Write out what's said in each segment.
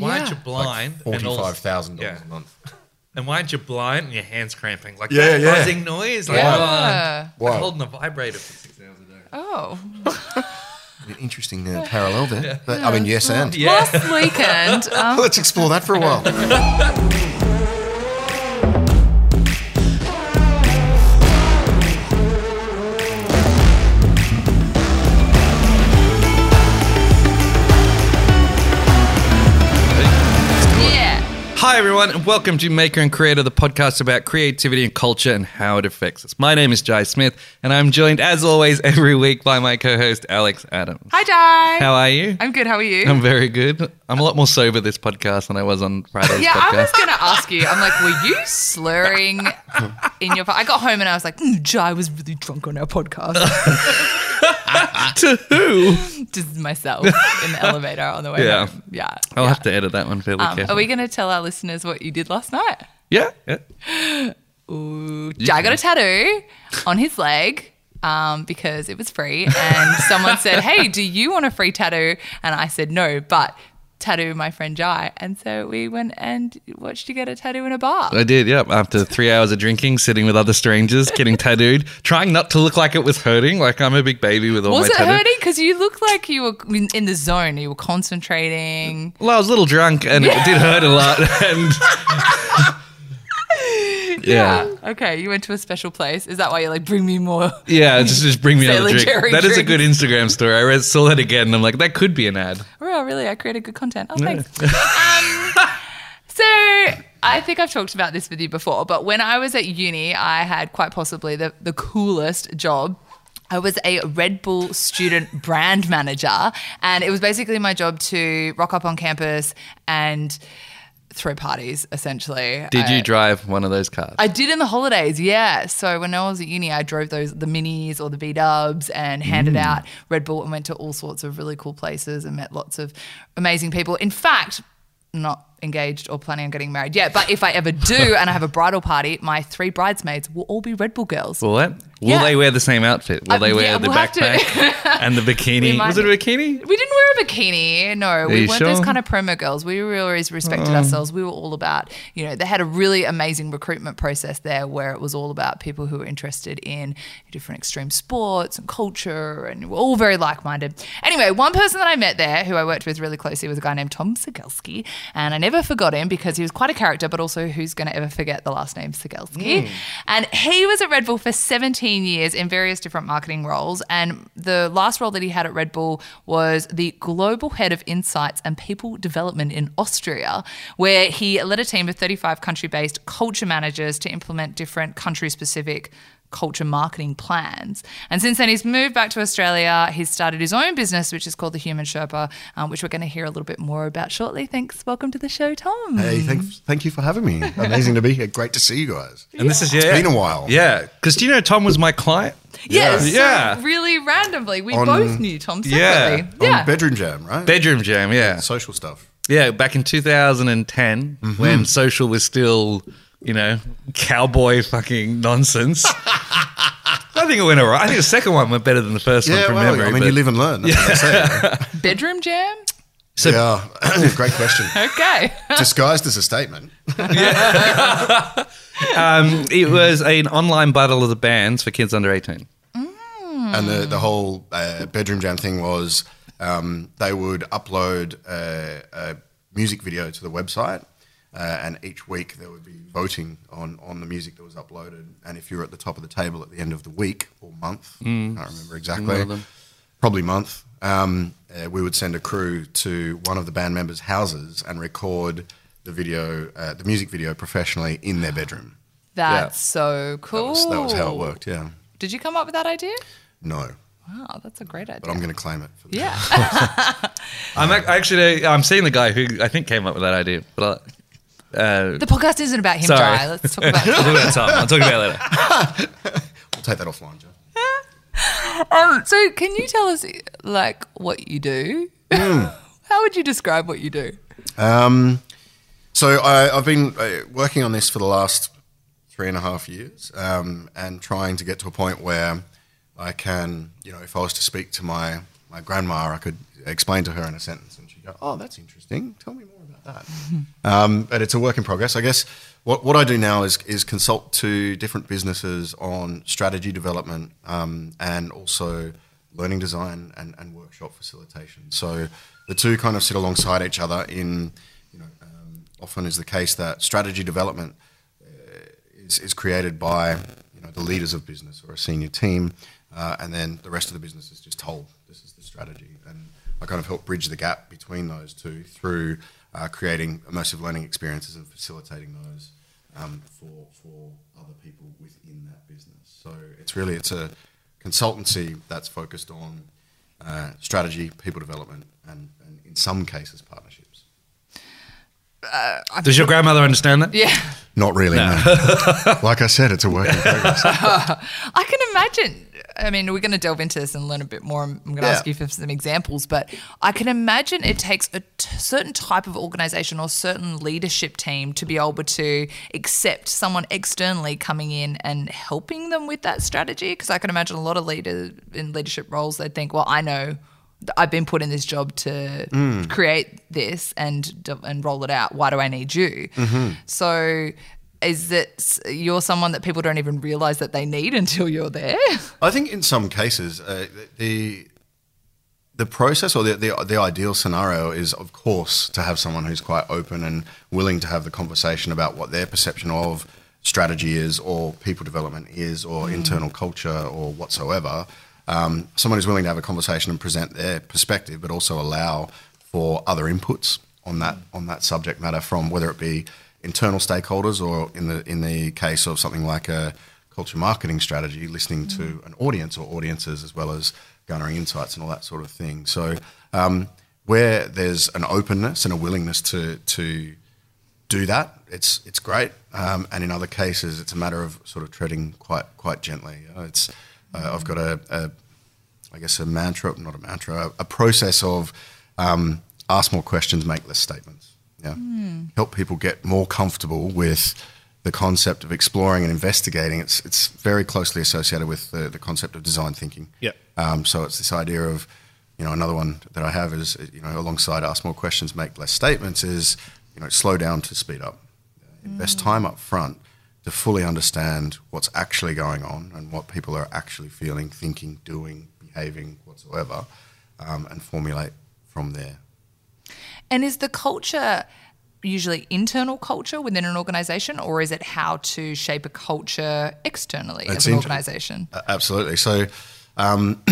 why aren't you Yeah. blind? and Forty-five also- thousand Yeah. dollars a month. And why aren't you blind and your hands cramping? Like Yeah, that yeah. buzzing noise. Like, Yeah. oh, Wow. like holding a vibrator for six hours a day. Oh. Interesting uh, parallel there. But, I mean, yes, and Yeah. Last weekend, um, let's explore that for a while. Hi, everyone, and welcome to Maker and Creator, the podcast about creativity and culture and how it affects us. My name is Jai Smith, and I'm joined, as always, every week by my co host, Alex Adams. Hi, Jai. How are you? I'm good. How are you? I'm very good. I'm a lot more sober this podcast than I was on Friday's yeah, podcast. I was gonna ask you. I'm like, were you slurring in your? I got home and I was like, mm, Jai was really drunk on our podcast. to who? Just myself in the elevator on the way Yeah. home. Yeah. I'll yeah. have to edit that one fairly Um, carefully. are we gonna tell our listeners what you did last night? yeah. yeah. Ooh, Jai got a tattoo on his leg. Um, because it was free, and someone said, "Hey, do you want a free tattoo?" And I said, "No, but tattoo my friend Jai." And so we went and watched you get a tattoo in a bar. I did, yep. After three hours of drinking, sitting with other strangers, getting tattooed, trying not to look like it was hurting. Like I'm a big baby with all Was my it tattoos. hurting? Because you looked like you were in- in the zone. You were concentrating. Well, I was a little drunk and it did hurt a lot. And yeah. Okay, you went to a special place. Is that why you're like, bring me more? Yeah, just, just bring me another drink. Jerry That is a good Instagram story. I read, saw that again and I'm like, that could be an ad. Oh, really? I created good content. Oh, thanks. um, so I think I've talked about this with you before, but when I was at uni, I had quite possibly the, the coolest job. I was a Red Bull student brand manager, and it was basically my job to rock up on campus and throw parties, essentially. Did I- you drive one of those cars? I did in the holidays, yeah. So when I was at uni, I drove those the minis or the B Dubs and handed mm. out Red Bull and went to all sorts of really cool places and met lots of amazing people. In fact, not engaged or planning on getting married yet, but if I ever do and I have a bridal party, my three bridesmaids will all be Red Bull girls. Will it? Will Yeah. they wear the same outfit? Will Uh, they wear yeah, the we'll backpack and the bikini? Was it a bikini? We didn't wear a bikini. No, we weren't those kind of promo girls. We really always respected ourselves. We were all about, you know, they had a really amazing recruitment process there where it was all about people who were interested in different extreme sports and culture and we're all very like minded. Anyway, one person that I met there who I worked with really closely was a guy named Tom Sigelski. And I never forgot him because he was quite a character, but also who's going to ever forget the last name Sigelski? Hmm. And he was at Red Bull for 17 years in various different marketing roles. And the last role that he had at Red Bull was the global head of insights and people development in Austria, where he led a team of 35 country based culture managers to implement different country specific culture marketing plans. And since then, he's moved back to Australia. He's started his own business, which is called the Human Sherpa, um, which we're going to hear a little bit more about shortly. Thanks. Welcome to the show, Tom. Hey, thank, thank you for having me. Amazing to be here. Great to see you guys. And this is yeah. It's been a while. Yeah, because do you know Tom was my client? Yes. Yeah. so really randomly, we On- both knew Tom Yeah. separately. On Yeah. Bedroom Jam, right? Bedroom Jam, yeah, Social stuff. yeah. Back in 2010, Mm-hmm. when social was still, you know, cowboy fucking nonsense. I think it went alright. I think the second one went better than the first one Yeah, from well, memory. I mean, but- you live and learn. That's what I say. Bedroom jam? So- yeah, great question. Okay. Disguised as a statement. um, it was an online battle of the bands for kids under 18. And the, the whole uh, Bedroom Jam thing was um, they would upload a, a music video to the website, uh, and each week there would be voting on, on the music that was uploaded. And if you were at the top of the table at the end of the week or month, I can't remember exactly, probably month, um, uh, we would send a crew to one of the band members' houses and record the video, uh, the music video professionally in their bedroom. That's so cool. That was, that was how it worked, yeah. Did you come up with that idea? No, Wow, that's a great idea. but I'm going to claim it. For yeah. I'm actually I'm seeing the guy who I think came up with that idea, but I, uh, the podcast isn't about him, Sorry. Jai. Let's talk about I'll talk about it Tom. I'll talk about it later. We'll take that offline, Joe. um, So, can you tell us, like, what you do? Hmm. How would you describe what you do? Um, so I, I've been uh, working on this for the last three and a half years, um, and trying to get to a point where I can, you know, if I was to speak to my my grandma, I could explain to her in a sentence, and she'd go, "Oh, that's interesting. Tell me that." um, but it's a work in progress, I guess. What, what I do now is is consult to different businesses on strategy development um, and also learning design and, and workshop facilitation. So the two kind of sit alongside each other. In you know, um, often is the case that strategy development uh, is, is created by you know the leaders of business or a senior team, uh, and then the rest of the business is just told this is the strategy. And I kind of help bridge the gap between those two through uh, creating immersive learning experiences and facilitating those um, for for other people within that business. So it's really it's a consultancy that's focused on uh, strategy, people development, and, and in some cases partnerships. Does your grandmother understand that? Yeah. Not really. No. like I said, it's a work in progress. I can imagine. I mean, we're going to delve into this and learn a bit more. I'm going to Yeah. ask you for some examples, but I can imagine it takes a t- certain type of organization or certain leadership team to be able to accept someone externally coming in and helping them with that strategy. Because I can imagine a lot of leaders in leadership roles, they think, well, I know. I've been put in this job to mm. create this and and roll it out. Why do I need you? Mm-hmm. So, is that you're someone that people don't even realize that they need until you're there? I think in some cases, uh, the the process or the, the the ideal scenario is, of course, to have someone who's quite open and willing to have the conversation about what their perception of strategy is, or people development is, or internal culture, or whatsoever. Um, someone who's willing to have a conversation and present their perspective, but also allow for other inputs on that on that subject matter from whether it be internal stakeholders or in the in the case of something like a culture marketing strategy, listening to an audience or audiences as well as garnering insights and all that sort of thing. So um, where there's an openness and a willingness to to do that, it's it's great. Um, and in other cases, it's a matter of sort of treading quite quite gently. It's uh, I've got a, a I guess a mantra, not a mantra, a, a process of um, ask more questions, make less statements. Yeah, help people get more comfortable with the concept of exploring and investigating. It's it's very closely associated with the, the concept of design thinking. Yeah. Um, so it's this idea of, you know, another one that I have is, you know, alongside ask more questions, make less statements is, you know, slow down to speed up. Invest time up front to fully understand what's actually going on and what people are actually feeling, thinking, doing, behaving, whatsoever, um, and formulate from there. And is the culture usually internal culture within an organization, or is it how to shape a culture externally It's as an organization? Uh, Absolutely. So um,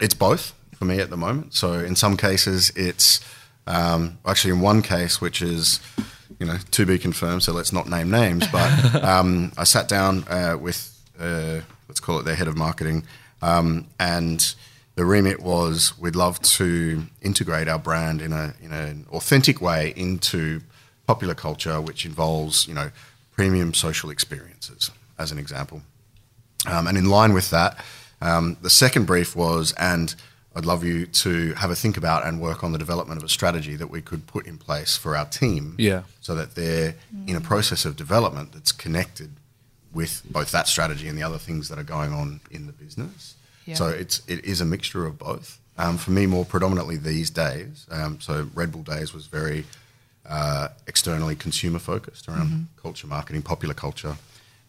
it's both for me at the moment. So in some cases, it's um, actually in one case, which is you know to be confirmed. So let's not name names, but um, I sat down uh, with uh, let's call it their head of marketing, um, and the remit was we'd love to integrate our brand in a in an authentic way into popular culture, which involves you know premium social experiences, as an example. Um, and in line with that, um, the second brief was, and I'd love you to have a think about and work on the development of a strategy that we could put in place for our team. Yeah. So that they're in a process of development that's connected with both that strategy and the other things that are going on in the business. Yeah. So it's it is a mixture of both. Um, for me, more predominantly these days. Um, so Red Bull Days was very uh, externally consumer focused around culture marketing, popular culture.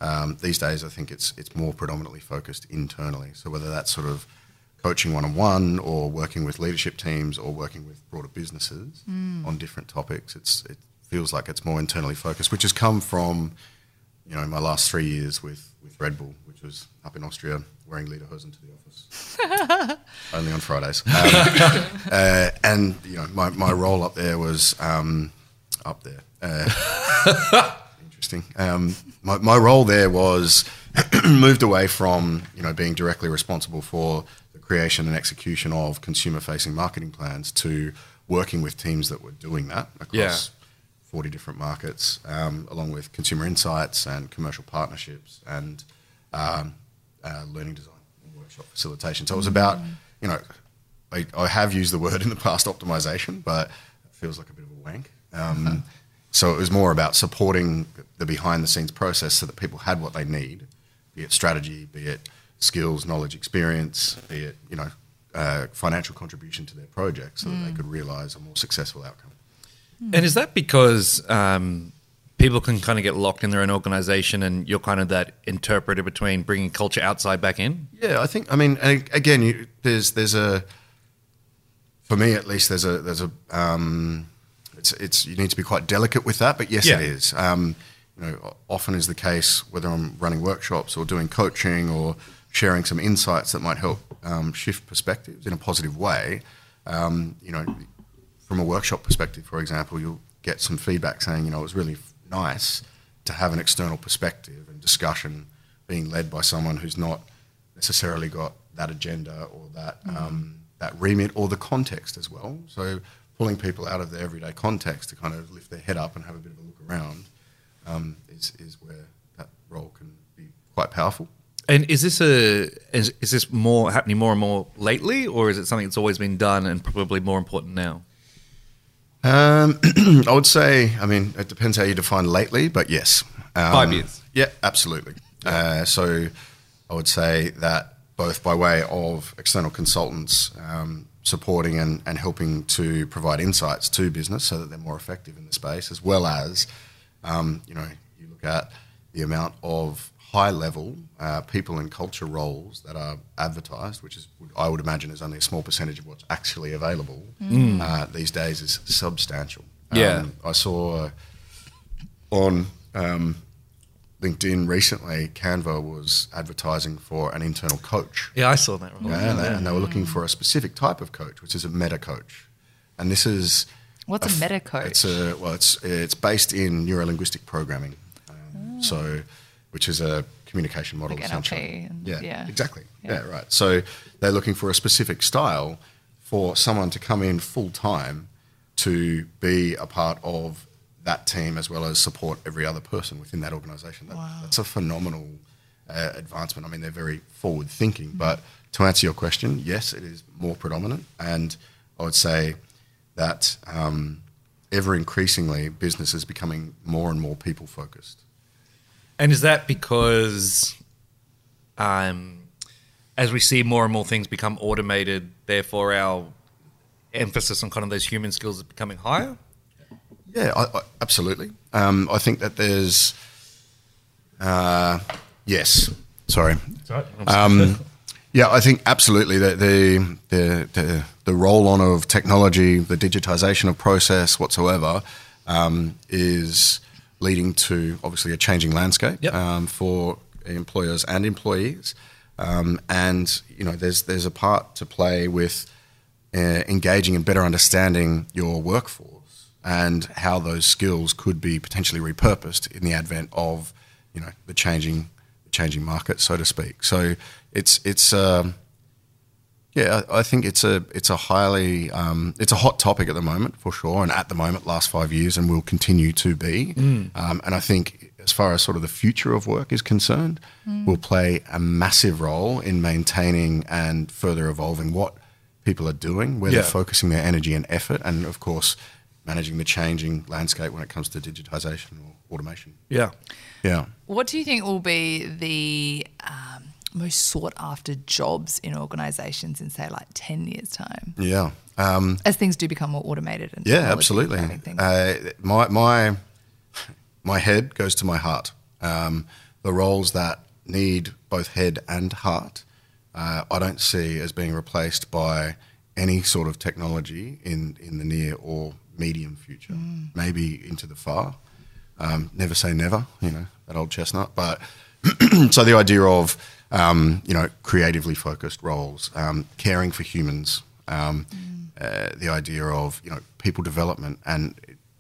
Um, these days, I think it's it's more predominantly focused internally. So whether that's sort of coaching one on one, or working with leadership teams, or working with broader businesses on different topics, it's it feels like it's more internally focused, which has come from you know my last three years with with Red Bull, was up in Austria wearing lederhosen to the office only on Fridays. Um, uh, and you know, my, my role up there was um, up there. Uh, interesting. Um, my, my role there was moved away from you know being directly responsible for the creation and execution of consumer-facing marketing plans to working with teams that were doing that across. Yeah. 40 different markets, um, along with consumer insights and commercial partnerships and um, uh, learning design and workshop facilitation. So it was about, you know, I, I have used the word in the past optimization, but it feels like a bit of a wank. Um, So it was more about supporting the behind the scenes process so that people had what they need, be it strategy, be it skills, knowledge, experience, be it, you know, uh, financial contribution to their project so that they could realize a more successful outcome. And is that because um, people can kind of get locked in their own organization and you're kind of that interpreter between bringing culture outside back in? Yeah, I think. I mean, again, you, there's there's a for me at least there's a there's a um, it's it's you need to be quite delicate with that, but yes, Yeah. it is. Um, you know, often is the case whether I'm running workshops or doing coaching or sharing some insights that might help um, shift perspectives in a positive way. Um, you know, from a workshop perspective, for example, you'll get some feedback saying, you know, it was really nice to have an external perspective and discussion being led by someone who's not necessarily got that agenda or that um, that remit or the context as well. So pulling people out of their everyday context to kind of lift their head up and have a bit of a look around um, is is where that role can be quite powerful. And is this a is, is this more happening more and more lately, or is it something that's always been done and probably more important now? Um, I would say, I mean, it depends how you define lately, but yes. Um, Five years. Yeah, absolutely. Uh, so I would say that both by way of external consultants um, supporting and, and helping to provide insights to business so that they're more effective in the space, as well as, um, you know, you look at the amount of high level uh, people and culture roles that are advertised, which is I would imagine is only a small percentage of what's actually available uh, these days, is substantial. Yeah. Um, I saw on um, LinkedIn recently, Canva was advertising for an internal coach. Yeah, I saw that. Right. Yeah, and, they, and they were looking for a specific type of coach, which is a meta coach. And this is What's a meta coach? It's a well, it's it's based in neuro linguistic programming, um, so which is a communication model. Like essentially. NLP and- yeah, yeah. exactly. Yeah. Yeah. right. So they're looking for a specific style for someone to come in full time to be a part of that team as well as support every other person within that organization. That, Wow. That's a phenomenal uh, advancement. I mean, they're very forward thinking, but to answer your question, yes, it is more predominant. And I would say that um, ever increasingly, business is becoming more and more people focused. And is that because, um, as we see more and more things become automated, therefore our emphasis on kind of those human skills is becoming higher? Yeah, I, I, absolutely. Um, I think that there's, uh, yes, sorry. Um, yeah, I think absolutely that the, the the the roll on of technology, the digitization of process whatsoever, um, is leading to obviously a changing landscape Yep. um, for employers and employees. Um, and you know, there's there's a part to play with uh, engaging and better understanding your workforce and how those skills could be potentially repurposed in the advent of you know the changing changing market, so to speak. So it's it's um, yeah, I I think it's a it's a highly um, it's a hot topic at the moment for sure, and at the moment, last five years, and will continue to be. Um, and I think as far as sort of the future of work is concerned, will play a massive role in maintaining and further evolving what people are doing, where Yeah. they're focusing their energy and effort, and of course, managing the changing landscape when it comes to digitization or automation. Yeah. Yeah. What do you think will be the um, most sought after jobs in organizations in, say, like 10 years' time? Yeah. Um, As things do become more automated and Yeah, absolutely. Uh, my my my head goes to my heart. Um, the roles that need both head and heart, uh, I don't see as being replaced by any sort of technology in in the near or medium future. Mm. Maybe into the far. Um, never say never, you know that old chestnut. But so the idea of um, you know creatively focused roles, um, caring for humans, um, uh, the idea of you know people development and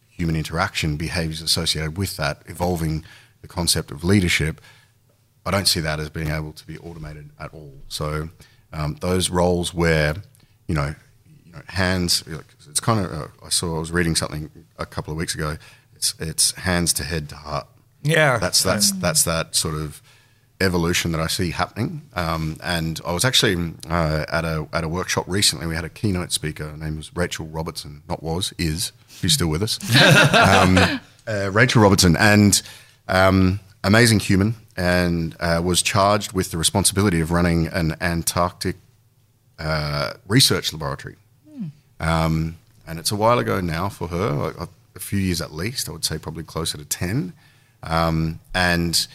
human interaction, behaviours associated with that, evolving the concept of leadership. I don't see that as being able to be automated at all. So um, those roles where you know, you know hands, it's kind of. Uh, I saw I was reading something a couple of weeks ago. It's it's hands to head to heart. Yeah. That's that's that's that sort of evolution that I see happening. Um, and I was actually uh, at a at a workshop recently. We had a keynote speaker. Her name was Rachel Robertson. Not was is. She's still with us. um, uh, Rachel Robertson and um, amazing human, and uh, was charged with the responsibility of running an Antarctic uh, research laboratory. Um, and it's a while ago now for her, a, a few years at least, I would say probably closer to 10. Um, and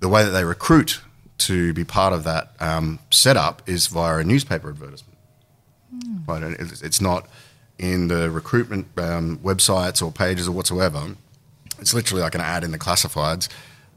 the way that they recruit to be part of that um, setup is via a newspaper advertisement. Right, and it's it's not in the recruitment um, websites or pages or whatsoever. It's literally like an ad in the classifieds,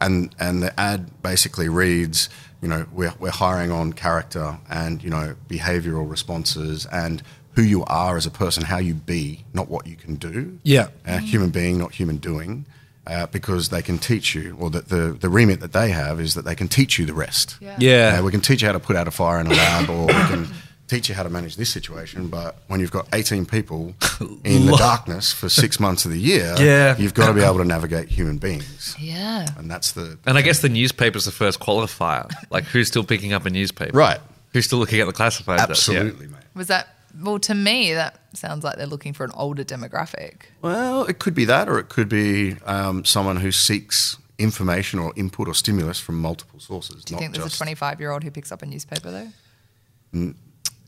and and the ad basically reads, you know, we're we're hiring on character and you know behavioural responses and who you are as a person, how you be, not what you can do. Yeah. uh, human being, not human doing. Uh, because they can teach you, or the, the, the remit that they have is that they can teach you the rest. Yeah. Yeah. Uh, we can teach you how to put out a fire in a lab, or we can teach you how to manage this situation. But when you've got 18 people in the darkness for six months of the year, Yeah. you've got to be able to navigate human beings. Yeah. And that's the. And I guess the newspaper's the first qualifier. Like, who's still picking up a newspaper? Right. Who's still looking at the classifieds? Absolutely, mate. Was that well to me? That sounds like they're looking for an older demographic. Well, it could be that, or it could be um, someone who seeks information or input or stimulus from multiple sources. Do you think there's a 25 year old who picks up a newspaper though?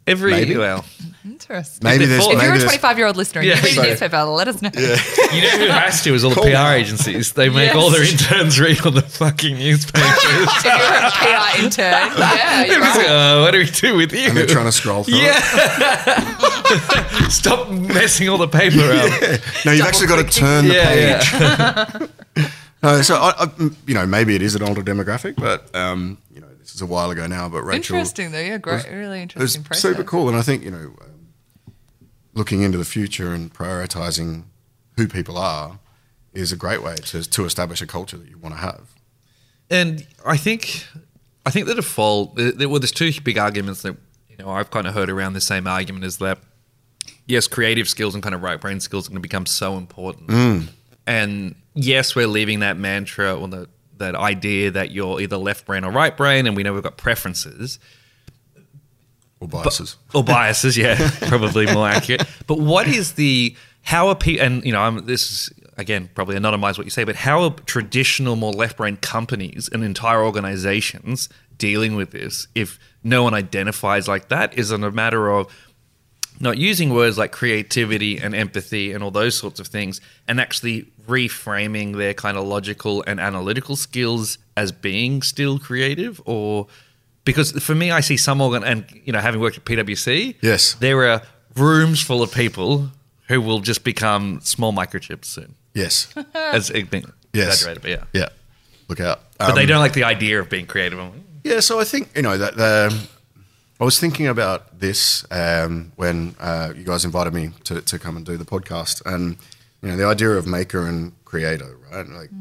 Every Maybe. well, Interesting. Maybe Is it there's. if maybe you're a 25 year old listener and Yeah, you read a newspaper, let us know. you know who has to is all the Cool. PR agencies. They make Yes. all their interns read all the fucking newspapers. if you're a PR intern, yeah, you're right. uh, what do we do with you? and they're trying to scroll through it. Yeah. Stop messing all the paper up. No, you've actually got to turn the Yeah, page. No, so I, I, you know, maybe it is an older demographic, but um, you is a while ago now. But Rachel, Interesting though, yeah, great, really it was interesting super cool, and I think you know, um, looking into the future and prioritizing who people are is a great way to to establish a culture that you want to have. And I think, I think the default. There, there- well, there's two big arguments that you know I've kind of heard around the same argument is that yes, creative skills and kind of right brain skills are going to become so important. And yes, we're leaving that mantra or the, that idea that you're either left brain or right brain, and we know we've got preferences Or biases. or biases. Yeah, probably more accurate. But what is the how are people? And you know, I'm, this is again probably anonymize what you say, but how are traditional, more left brain companies and entire organizations dealing with this if no one identifies like that? Is it a matter of not using words like creativity and empathy and all those sorts of things and actually reframing their kind of logical and analytical skills as being still creative or because for me I see some organ and you know having worked at PwC Yes. there are rooms full of people who will just become small microchips soon Yes, as being yes, exaggerated but yeah yeah. Look out. but they Um, don't like the idea of being creative Yeah, so I think you know that the, I was thinking about this um, when uh, you guys invited me to, to come and do the podcast, and you know the idea of maker and creator, right? Like,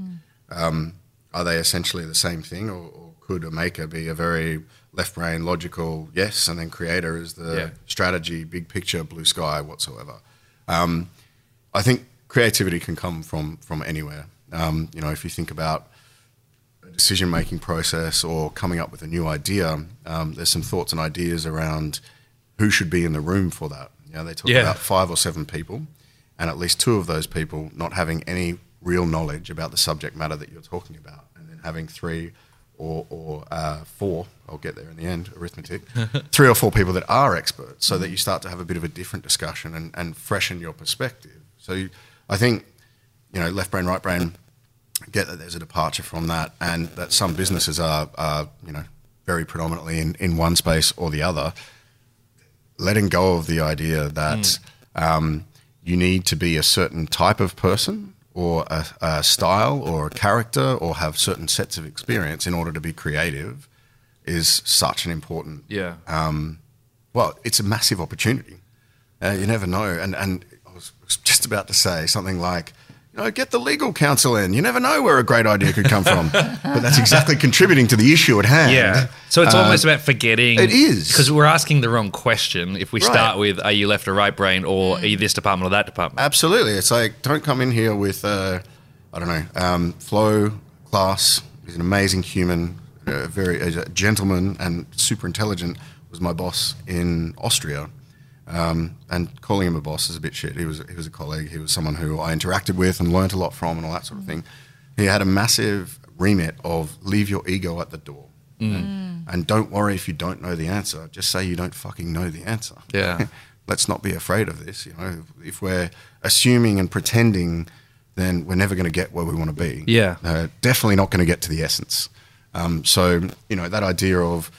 um, are they essentially the same thing, or, or could a maker be a very left brain logical yes, and then creator is the Yeah. strategy, big picture, blue sky, whatsoever? Um, I think creativity can come from from anywhere. Um, you know, if you think about decision making process or coming up with a new idea, um, there's some thoughts and ideas around who should be in the room for that. You know, they talk Yeah. about five or seven people, and at least two of those people not having any real knowledge about the subject matter that you're talking about, and then having three or, or uh, four, I'll get there in the end, arithmetic, three or four people that are experts, so that you start to have a bit of a different discussion and, and freshen your perspective. So you, I think, you know, left brain, right brain, get that there's a departure from that, and that some businesses are, are you know, very predominantly in, in one space or the other. Letting go of the idea that um, you need to be a certain type of person or a, a style or a character or have certain sets of experience in order to be creative is such an important yeah well, it's a massive opportunity. Uh, you never know. And, and I was just about to say something like, you know, get the legal counsel in. You never know where a great idea could come from. but that's exactly contributing to the issue at hand. Yeah. So it's Uh, almost about forgetting. it is. Because we're asking the wrong question if we Right. start with, are you left or right brain or are you this department or that department? Absolutely. It's like, don't come in here with, uh, I don't know, um, Flo Class. He's an amazing human, a very a gentleman and super intelligent. Was my boss in Austria. Um, and calling him a boss is a bit shit. He was he was a colleague. He was someone who I interacted with and learnt a lot from, and all that sort of thing. He had a massive remit of leave your ego at the door. And don't worry if you don't know the answer. Just say you don't fucking know the answer. Yeah. Let's not be afraid of this. You know, if we're assuming and pretending, then we're never going to get where we want to be. Yeah. Uh, definitely not going to get to the essence. Um, so, you know, that idea of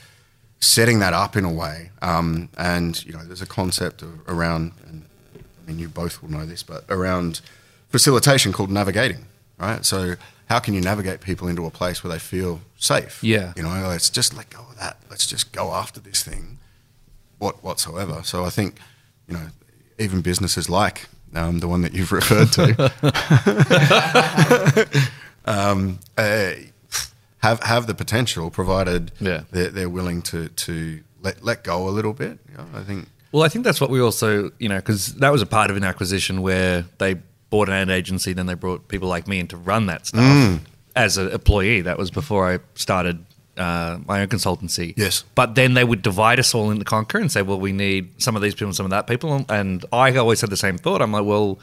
setting that up in a way, um, and, you know, there's a concept of, around, and I mean, you both will know this, but around facilitation called navigating, right? So, how can you navigate people into a place where they feel safe? Yeah. You know, let's just let go of that. Let's just go after this thing, what whatsoever. So, I think, you know, even businesses like um, the one that you've referred to, um, uh, have have the potential, provided Yeah. they're, they're willing to to let let go a little bit. You know, I think. Well, I think that's what we also, you know, because that was a part of an acquisition where they bought an ad agency, then they brought people like me in to run that stuff Mm. as an employee. That was before I started uh, my own consultancy. Yes. But then they would divide us all into Conquer and say, well, we need some of these people and some of that people. And I always had the same thought. I'm like, well,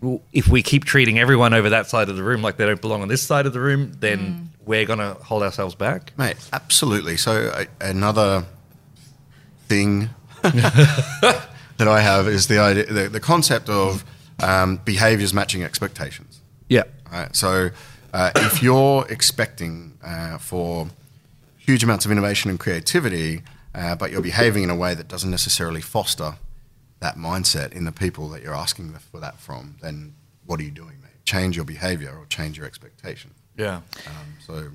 well, if we keep treating everyone over that side of the room like they don't belong on this side of the room, then we're going to hold ourselves back. Mate, absolutely. So uh, another thing that I have is the idea, the, the concept of um, behaviors matching expectations. Yeah. Right. So uh, if you're expecting uh, for huge amounts of innovation and creativity, uh, but you're behaving in a way that doesn't necessarily foster that mindset in the people that you're asking for that from, then what are you doing, mate? Change your behavior or change your expectation. Yeah. Um, so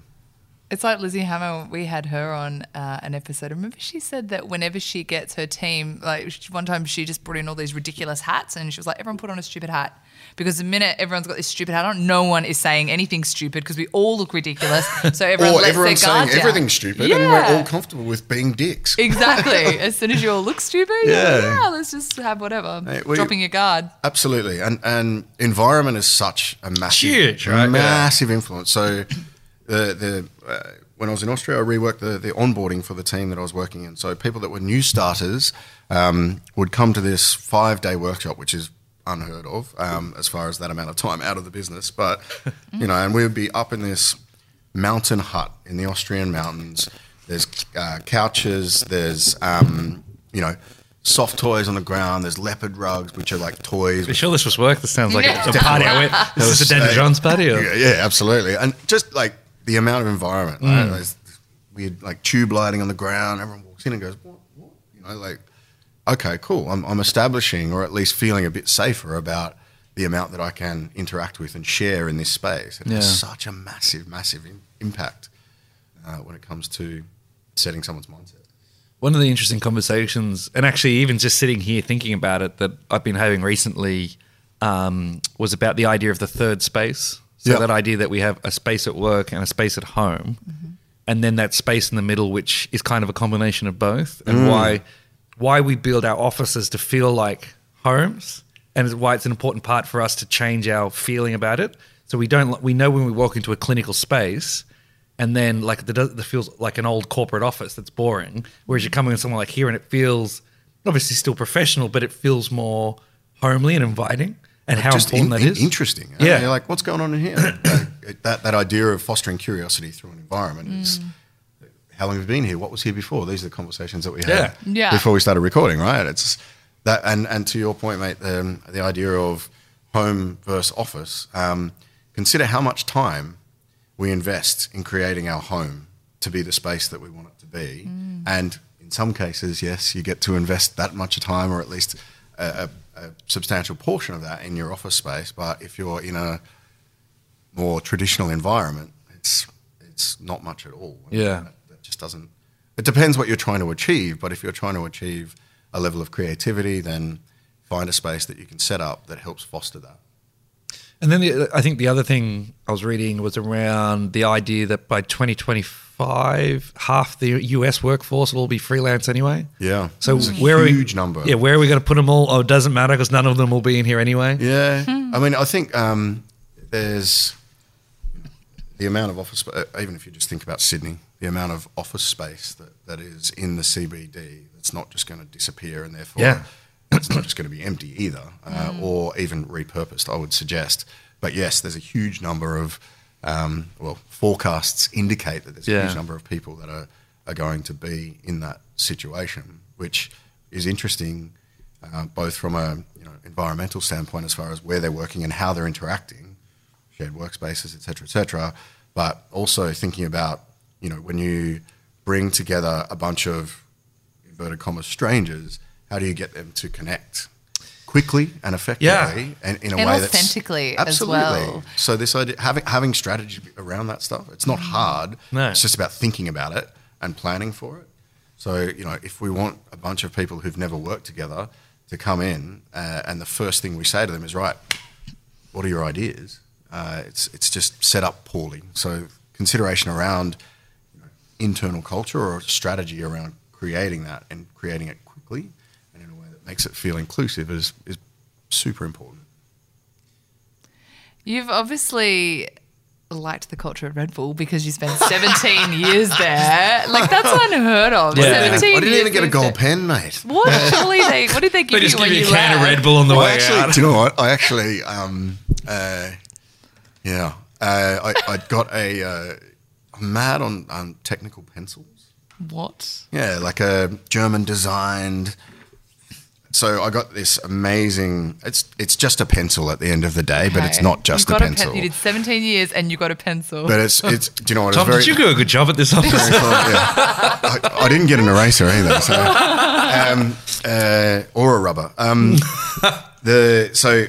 It's like Lizzie Hammer. We had her on uh, an episode. Remember, she said that whenever she gets her team, like one time she just brought in all these ridiculous hats, and she was like, "Everyone put on a stupid hat." Because the minute everyone's got this stupid hat on, no one is saying anything stupid because we all look ridiculous. So everyone or lets everyone's their guard saying down. everything's stupid, and we're all comfortable with being dicks. Exactly. as soon as you all look stupid, yeah, Yeah. yeah let's just have whatever. Hey, we- Dropping your guard. Absolutely, and and environment is such a massive, Huge, right? massive influence. So, the the uh, when I was in Austria, I reworked the the onboarding for the team that I was working in. So, people that were new starters um, would come to this five day workshop, which is unheard of um, as far as that amount of time out of the business. But you know, and we would be up in this mountain hut in the Austrian mountains. There's uh, couches. There's um, you know. Soft toys on the ground. There's leopard rugs, which are like toys. You sure this was work? This sounds like Yeah. a, a party. I went, this is a Danger John's party. Or? Yeah, yeah, absolutely. And just like the amount of environment, right? Mm. There's weird like tube lighting on the ground. Everyone walks in and goes, what? what? You know, like, okay, cool. I'm, I'm establishing or at least feeling a bit safer about the amount that I can interact with and share in this space. It has such a massive, massive im- impact uh, when it comes to setting someone's mindset. One of the interesting conversations, and actually even just sitting here thinking about it, that I've been having recently um, was about the idea of the third space. So Yeah. that idea that we have a space at work and a space at home, and then that space in the middle, which is kind of a combination of both, and why why we build our offices to feel like homes, and why it's an important part for us to change our feeling about it. So we don't we know when we walk into a clinical space and then like the that feels like an old corporate office that's boring. Whereas you come in somewhere like here and it feels obviously still professional, but it feels more homely and inviting. And uh, how just important in- that is. Interesting. Yeah. You're like, what's going on in here? That, that idea of fostering curiosity through an environment is mm. How long have you been here? What was here before? These are the conversations that we had Yeah. Yeah. before we started recording, right? It's that, and, and to your point, mate, the, the idea of home versus office, um, consider how much time we invest in creating our home to be the space that we want it to be. And in some cases, yes, you get to invest that much time or at least a, a, a substantial portion of that in your office space. But if you're in a more traditional environment, it's, it's not much at all. Yeah. That, that just doesn't, it depends what you're trying to achieve. But if you're trying to achieve a level of creativity, then find a space that you can set up that helps foster that. And then the, I think the other thing I was reading was around the idea that by 2025, half the US workforce will all be freelance anyway. Yeah. So It's a where huge are we, number. Yeah, where are we going to put them all? Oh, it doesn't matter because none of them will be in here anyway. Yeah, I mean, I think um, there's the amount of office, uh, even if you just think about Sydney, the amount of office space that, that is in the CBD that's not just going to disappear, and therefore Yeah. it's not just going to be empty either, uh, or even repurposed. I would suggest, but yes, there's a huge number of um, well forecasts indicate that there's a huge number of people that are are going to be in that situation, which is interesting, uh, both from a you know environmental standpoint as far as where they're working and how they're interacting, shared workspaces, et cetera, et cetera, but also thinking about you know when you bring together a bunch of inverted commas strangers, how do you get them to connect? quickly and effectively Yeah. and in a And way that's authentically as absolutely. well. So this idea having having strategy around that stuff, it's not hard. No. It's just about thinking about it and planning for it. So you know, if we want a bunch of people who've never worked together to come in, uh, and the first thing we say to them is, right, what are your ideas? Uh, it's it's just set up poorly. So consideration around you know, internal culture or strategy around creating that and creating it quickly and in a way that makes it feel inclusive is is super important. You've obviously liked the culture at Red Bull because you spent 17 years there. Like that's unheard of. Yeah. I didn't, 17 I didn't years even get a gold there. pen, mate. What? Surely they. What did they give They just you when give you you a can of? Red Bull on the Well, way actually, out. do you know what? I actually, um, uh, yeah, uh, I, I got a. Uh, I'm mad on um, technical pencils. What? Yeah, like a German designed. So I got this amazing. It's it's just a pencil at the end of the day, but it's not just you a got pencil. pen- you did 17 years and you got a pencil. but it's it's. Do you know what? Tom, it's very, did you do a good job at this office? very cool, yeah. I, I didn't get an eraser either, so, um, uh, or a rubber. Um, the so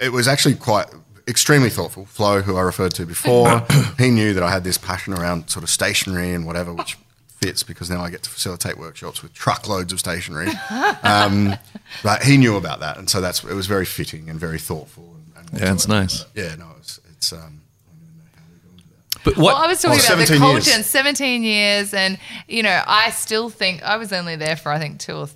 it was actually quite extremely thoughtful. Flo, who I referred to before, he knew that I had this passion around sort of stationery and whatever, which fits because now I get to facilitate workshops with truckloads of stationery. Um, but he knew about that, and so that's it was very fitting and very thoughtful. And, and Yeah, it's nice. Yeah, no, it's it's. Um, I don't even know how we got into that. But what? well, I was talking Oh, about the 17 culture years. and 17 years, and you know, I still think I was only there for I think two or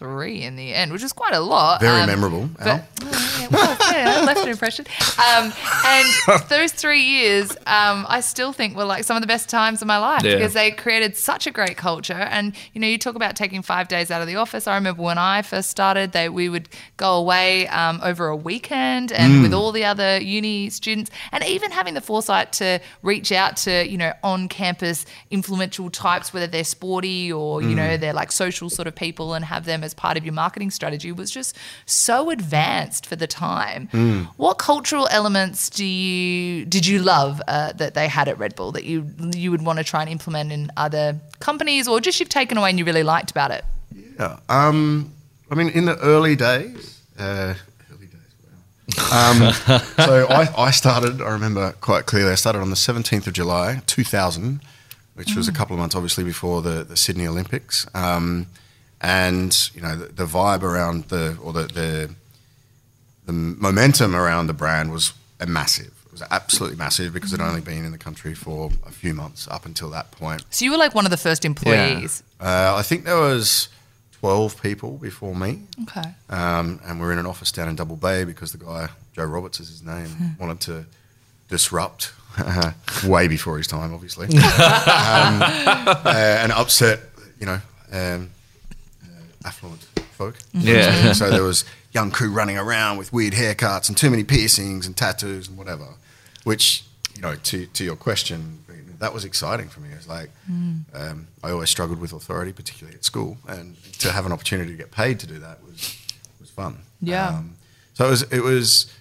three in the end, which is quite a lot. Very Um, memorable. Al. But, oh, yeah, well, yeah, left an impression. Um, and those three years, um, I still think were like some of the best times of my life Yeah. because they created such a great culture. And you know, you talk about taking five days out of the office. I remember when I first started, they we would go away um, over a weekend and with all the other uni students, and even having the foresight to reach out to you know on-campus influential types, whether they're sporty or you know they're like social sort of people, and have them as part of your marketing strategy was just so advanced for the time. What cultural elements do you did you love uh, that they had at Red Bull that you you would want to try and implement in other companies, or just you've taken away and you really liked about it? Yeah. Um, I mean, in the early days, uh, early days, wow. Um, so I, I started, I remember quite clearly, I started on the 17th of July, 2000, which was a couple of months obviously before the, the Sydney Olympics. Um, and, you know, the, the vibe around the, or the, the, the momentum around the brand was a massive. It was absolutely massive because it had only been in the country for a few months up until that point. So you were like one of the first employees. Uh, I think there was 12 people before me. Okay. Um, and we're in an office down in Double Bay because the guy, Joe Roberts is his name, wanted to disrupt way before his time, obviously, um, uh, and upset, you know, um, uh, affluent folk. Yeah. so there was young crew running around with weird haircuts and too many piercings and tattoos and whatever, which, you know, to, to your question, that was exciting for me. It was like, um, I always struggled with authority, particularly at school, and to have an opportunity to get paid to do that was was fun. Yeah. Um, so it was it was,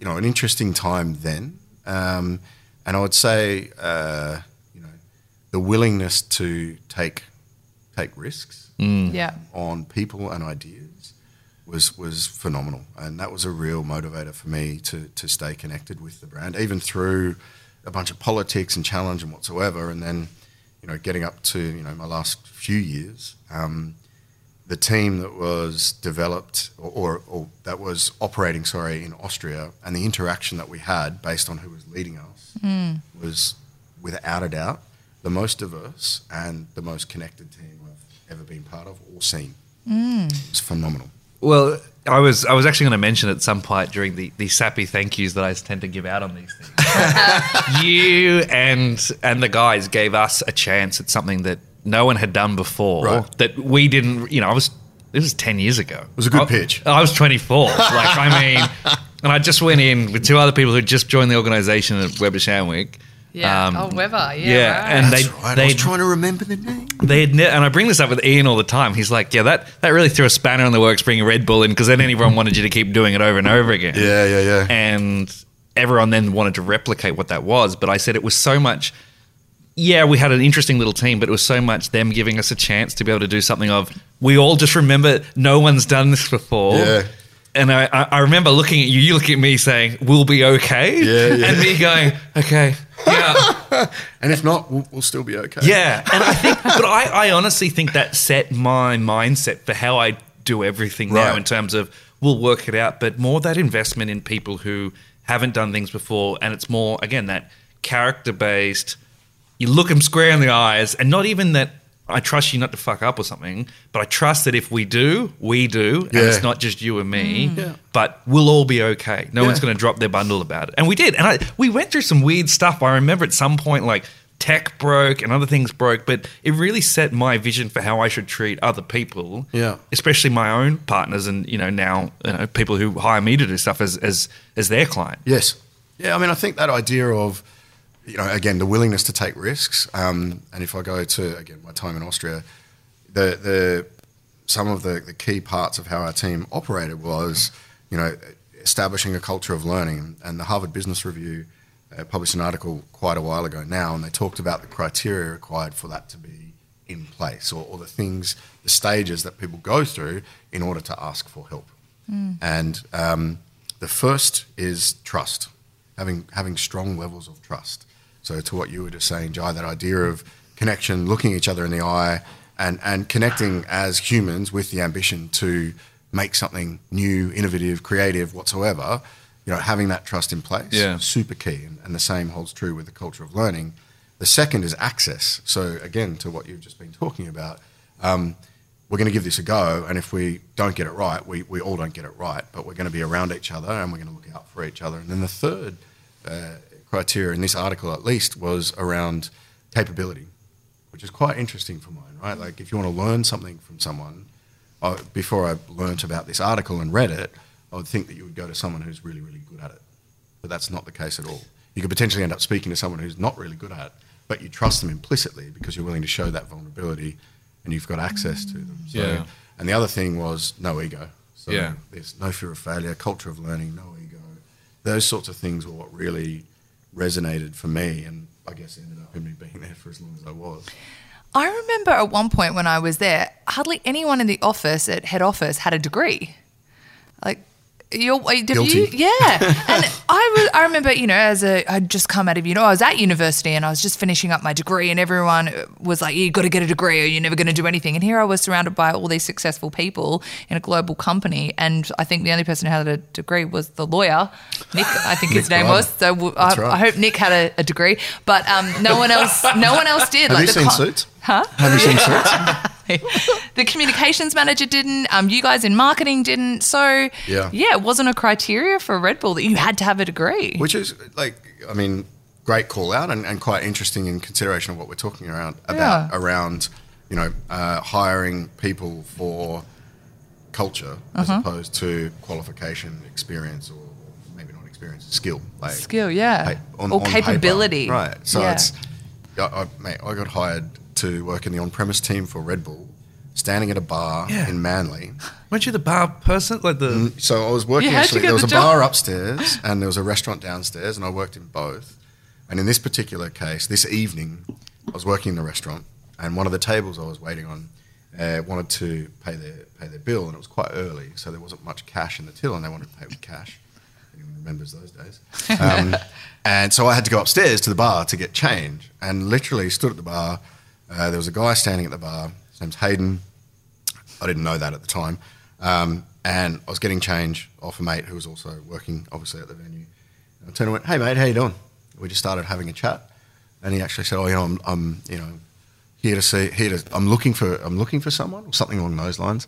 you know, an interesting time then, um, and I would say, uh, you know, the willingness to take take risks Yeah. on people and ideas was was phenomenal, and that was a real motivator for me to to stay connected with the brand, even through a bunch of politics and challenge and whatsoever, and then you know getting up to you know my last few years. Um, the team that was developed or, or, or that was operating, sorry, in Austria, and the interaction that we had based on who was leading us was, without a doubt, the most diverse and the most connected team I've ever been part of or seen. Mm. It's phenomenal. Well, I was I was actually going to mention at some point during the, the sappy thank yous that I tend to give out on these things. you and and the guys gave us a chance at something that no one had done before. Right. That we didn't. You know, I was. This was ten years ago. It was a good pitch. I was twenty four. like I mean, and I just went in with two other people who just joined the organisation at Weber Shandwick. Yeah. Um, oh, Weber. Yeah. yeah, right. and they That's right. I they was trying to remember the name. they ne- and I bring this up with Ian all the time. He's like, yeah, that that really threw a spanner in the works bringing Red Bull in because then everyone wanted you to keep doing it over and over again. Yeah, yeah, yeah. and everyone then wanted to replicate what that was. But I said it was so much. Yeah, we had an interesting little team, but it was so much them giving us a chance to be able to do something of. We all just remember no one's done this before. Yeah. And I, I remember looking at you, you look at me saying, "We'll be okay," Yeah, yeah. and me going, "Okay, yeah." And if not, we'll, we'll still be okay. Yeah, and I think, but I, I honestly think that set my mindset for how I do everything now in terms of we'll work it out, but more that investment in people who haven't done things before, and it's more again that character based. You look them square in the eyes, and not even that I trust you not to fuck up or something, but I trust that if we do, we do, and Yeah. it's not just you and me. Mm. Yeah. But we'll all be okay. No Yeah. one's going to drop their bundle about it, and we did. And I we went through some weird stuff. I remember at some point like tech broke and other things broke, but it really set my vision for how I should treat other people. Yeah. especially my own partners, and you know now you know people who hire me to do stuff as as as their client. Yes. Yeah, I mean, I think that idea of, you know, again, the willingness to take risks. Um, and if I go to, again, my time in Austria, the, the some of the, the key parts of how our team operated was, you know, establishing a culture of learning. And the Harvard Business Review uh, published an article quite a while ago now, and they talked about the criteria required for that to be in place or, or the things, the stages that people go through in order to ask for help. And um, the first is trust, having having strong levels of trust. So to what you were just saying, Jai, that idea of connection, looking each other in the eye, and and connecting as humans with the ambition to make something new, innovative, creative, whatsoever. You know, having that trust in place, Yeah. super key, and, and the same holds true with the culture of learning. The second is access. So again, to what you've just been talking about, um, we're going to give this a go, and if we don't get it right, we, we all don't get it right, but we're going to be around each other and we're going to look out for each other. And then the third uh, criteria in this article, at least, was around capability, which is quite interesting for mine, right? Like, if you want to learn something from someone, I, before I learnt about this article and read it, I would think that you would go to someone who's really, really good at it. But that's not the case at all. You could potentially end up speaking to someone who's not really good at it, but you trust them implicitly because you're willing to show that vulnerability and you've got access to them. So, Yeah. And the other thing was no ego. So Yeah. there's no fear of failure, culture of learning, no ego. Those sorts of things were what really resonated for me and I guess ended up in me being there for as long as I was. I remember at one point when I was there, hardly anyone in the office at head office had a degree. Like, you're, Guilty. you? Yeah. and I was, I remember, you know, as a, I'd just come out of, you know, I was at university and I was just finishing up my degree and everyone was like, you've got to get a degree or you're never going to do anything. And here I was surrounded by all these successful people in a global company. And I think the only person who had a degree was the lawyer, Nick, I think his name was. So w- I, That's right. I hope Nick had a, a degree, but um, no one else, no one else did. Have you the seen co- Suits? Huh? Have you seen Suits? the communications manager didn't. Um, you guys in marketing didn't. So Yeah. yeah, it wasn't a criteria for Red Bull that you had to have a degree. Which is like, I mean, great call out and, and quite interesting in consideration of what we're talking around about Yeah. around, you know, uh, hiring people for culture as Uh-huh. opposed to qualification, experience, or maybe not experience, skill. Like Skill, yeah, on- or on paper. capability, Right. So Yeah. it's, I, I, mate, I got hired to work in the on-premise team for Red Bull, standing at a bar Yeah. in Manly. Weren't you the bar person? Like the So I was working Yeah, how'd actually. There was the a job? bar upstairs and there was a restaurant downstairs, and I worked in both. And in this particular case, this evening, I was working in the restaurant, and one of the tables I was waiting on uh, wanted to pay their pay their bill, and it was quite early, so there wasn't much cash in the till, and they wanted to pay with cash. Anyone remembers those days? Um, and so I had to go upstairs to the bar to get change, and literally stood at the bar. Uh, there was a guy standing at the bar. His name's Hayden. I didn't know that at the time. Um, and I was getting change off a mate who was also working, obviously, at the venue. And I turned and went, "Hey, mate, how you doing?" We just started having a chat, and he actually said, "Oh, you know, I'm, I'm you know, here to see, here to, I'm looking for, I'm looking for someone, or something along those lines."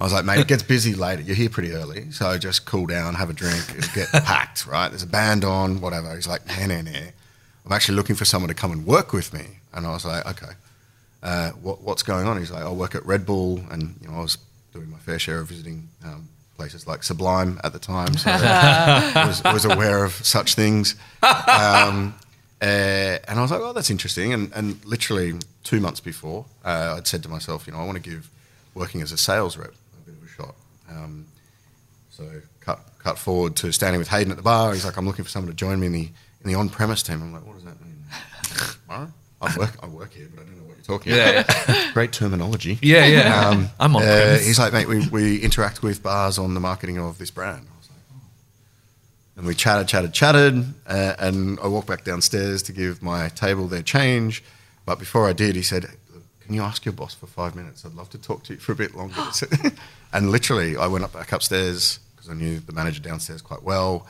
I was like, "Mate, it gets busy later. You're here pretty early, so just cool down, have a drink. It'll get packed, right? There's a band on, whatever." He's like, "Nah, nah, nah. I'm actually looking for someone to come and work with me." And I was like, "Okay." Uh, what, what's going on? He's like, I work at Red Bull, and you know, I was doing my fair share of visiting um, places like Sublime at the time, so I was, was aware of such things. Um, Uh, and I was like, oh, that's interesting. And, and literally two months before, uh, I'd said to myself, you know, I want to give working as a sales rep a bit of a shot. Um, so cut cut forward to standing with Hayden at the bar. He's like, I'm looking for someone to join me in the in the on premise team. I'm like, what does that mean? I, work I work here, but I don't know talking Yeah, about. Great terminology. Yeah, yeah. Um, I'm on uh. He's like, mate, we, we interact with bars on the marketing of this brand. I was like, oh. And we chatted, chatted, chatted, uh, and I walked back downstairs to give my table their change. But before I did, he said, "Can you ask your boss for five minutes? I'd love to talk to you for a bit longer." and literally, I went up back upstairs because I knew the manager downstairs quite well.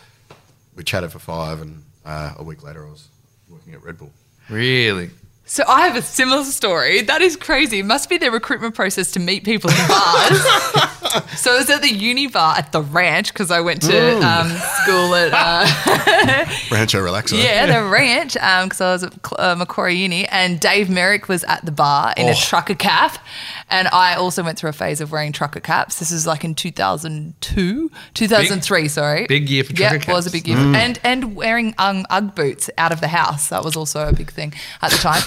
We chatted for five, and uh, a week later, I was working at Red Bull. Really? So I have a similar story. That is crazy. It must be their recruitment process to meet people in bars. so I was at the uni bar at the ranch because I went to um, school at uh, Rancho Relaxo. yeah the ranch because I was at Cl- uh, Macquarie Uni and Dave Merrick was at the bar in a Oh. trucker cap, and I also went through a phase of wearing trucker caps. This is like in 2002, 2003. sorry, big year for yeah, trucker it was a caps. big year, and and wearing um, UGG boots out of the house. That was also a big thing at the time.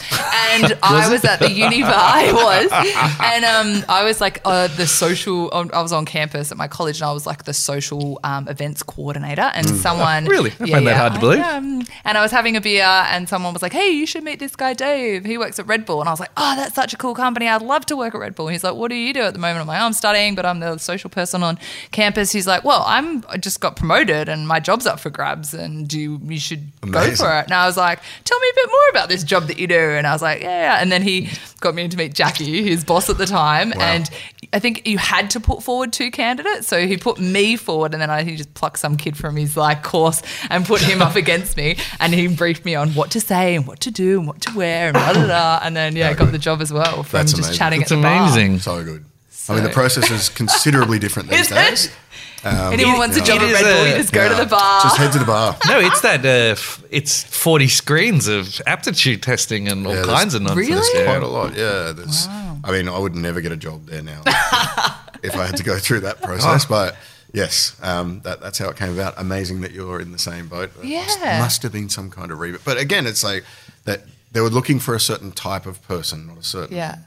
And I was at the uni bar. It was, and um, I was like uh, the social. I was on campus at my college, and I was like the social um, events coordinator. And someone Really? I find that hard to I- believe. um, and I was having a beer, and someone was like, "Hey, you should meet this guy, Dave. He works at Red Bull." And I was like, "Oh, that's such a cool company. I'd love to work at Red Bull." And he's like, "What do you do at the moment?" I'm like, oh, "I'm studying, but I'm the social person on campus." He's like, "Well, I'm I just got promoted, and my job's up for grabs, and you you should go for it." And I was like, "Tell me a bit more about this job that you do." And I was like, "Yeah." yeah." And then he got me in to meet Jackie, his boss at the time, Wow. and I think you had to put forward two candidates. So he put me forward, and then I, he just plucked some kid from his like course and put him up against me, and he briefed me on what to say and what to do and what to wear and blah blah blah. And then yeah, I got the job as well from That's just amazing. chatting That's at the bar. amazing. So good. I mean, the process is considerably different these Is it? Days. Anyone wants a job It at Red Bull, a- you just go to the bar. Just head to the bar. No, it's that. Uh, f- it's forty screens of aptitude testing and all Yeah, kinds of nonsense. Really? Yeah. Quite a lot, yeah. There's, I mean, I would never get a job there now if I had to go through that process. Oh. But yes, um, that, that's how it came about. Amazing that you're in the same boat. That must, Yeah. must have been some kind of rebate. But again, it's like that they were looking for a certain type of person, not a certain. Yeah.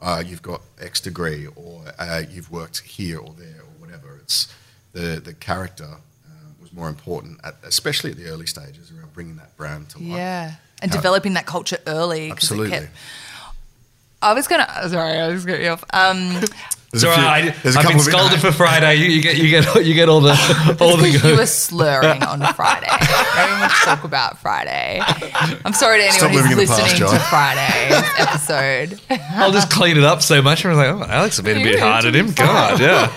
Uh, you've got X degree, or uh, you've worked here or there, or whatever. It's the the character uh, was more important, at, especially at the early stages around bringing that brand to life. yeah, and How- developing that culture early. 'cause it Absolutely. kept- I was gonna. Sorry, I was getting off. Um, There's So a few- I, there's a I've been couple of- scolded for Friday. You, you get, you get, you get all the, all Because the. you were slurring on Friday. I don't want to talk about Friday. I'm sorry to Stop anyone living who's in the past, listening to John. Friday's episode. I'll just clean it up so much. I was like, oh, Alex has been a bit hard to at him. God, yeah.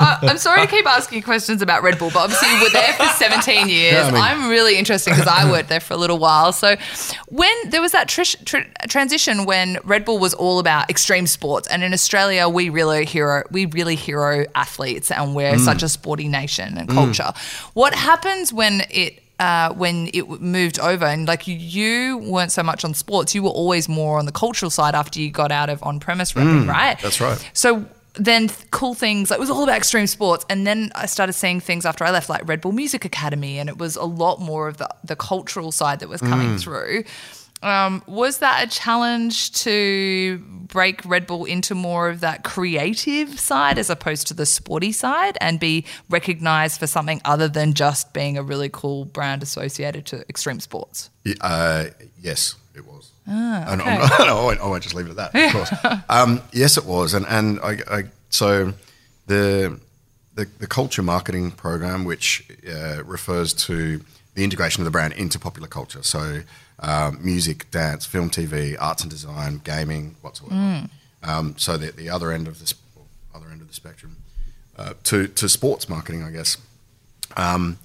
Uh, I'm sorry to keep asking questions about Red Bull, but obviously you were there for 17 years. Yeah, I mean- I'm really interested because I worked there for a little while. So when there was that trish, tr- transition when Red Bull was all about extreme sports, and in Australia we really hero we really hero athletes, and we're Mm. such a sporty nation and culture. What happens when it uh, when it moved over and like you weren't so much on sports, you were always more on the cultural side after you got out of on premise repping, right? Mm, that's right. So then th- cool things like it was all about extreme sports and then i started seeing things after i left like red bull music academy and it was a lot more of the, the cultural side that was coming Mm. through um, was that a challenge to break red bull into more of that creative side as opposed to the sporty side and be recognized for something other than just being a really cool brand associated to extreme sports Uh, yes. Ah, okay. Not, I won't, I won't just leave it at that. Of course. um, yes, it was, and and I, I so the, the the culture marketing program, which uh, refers to the integration of the brand into popular culture, so um, music, dance, film, TV, arts and design, gaming, whatsoever. Mm. Um, so the the other end of the sp- other end of the spectrum uh, to to sports marketing, I guess. Um,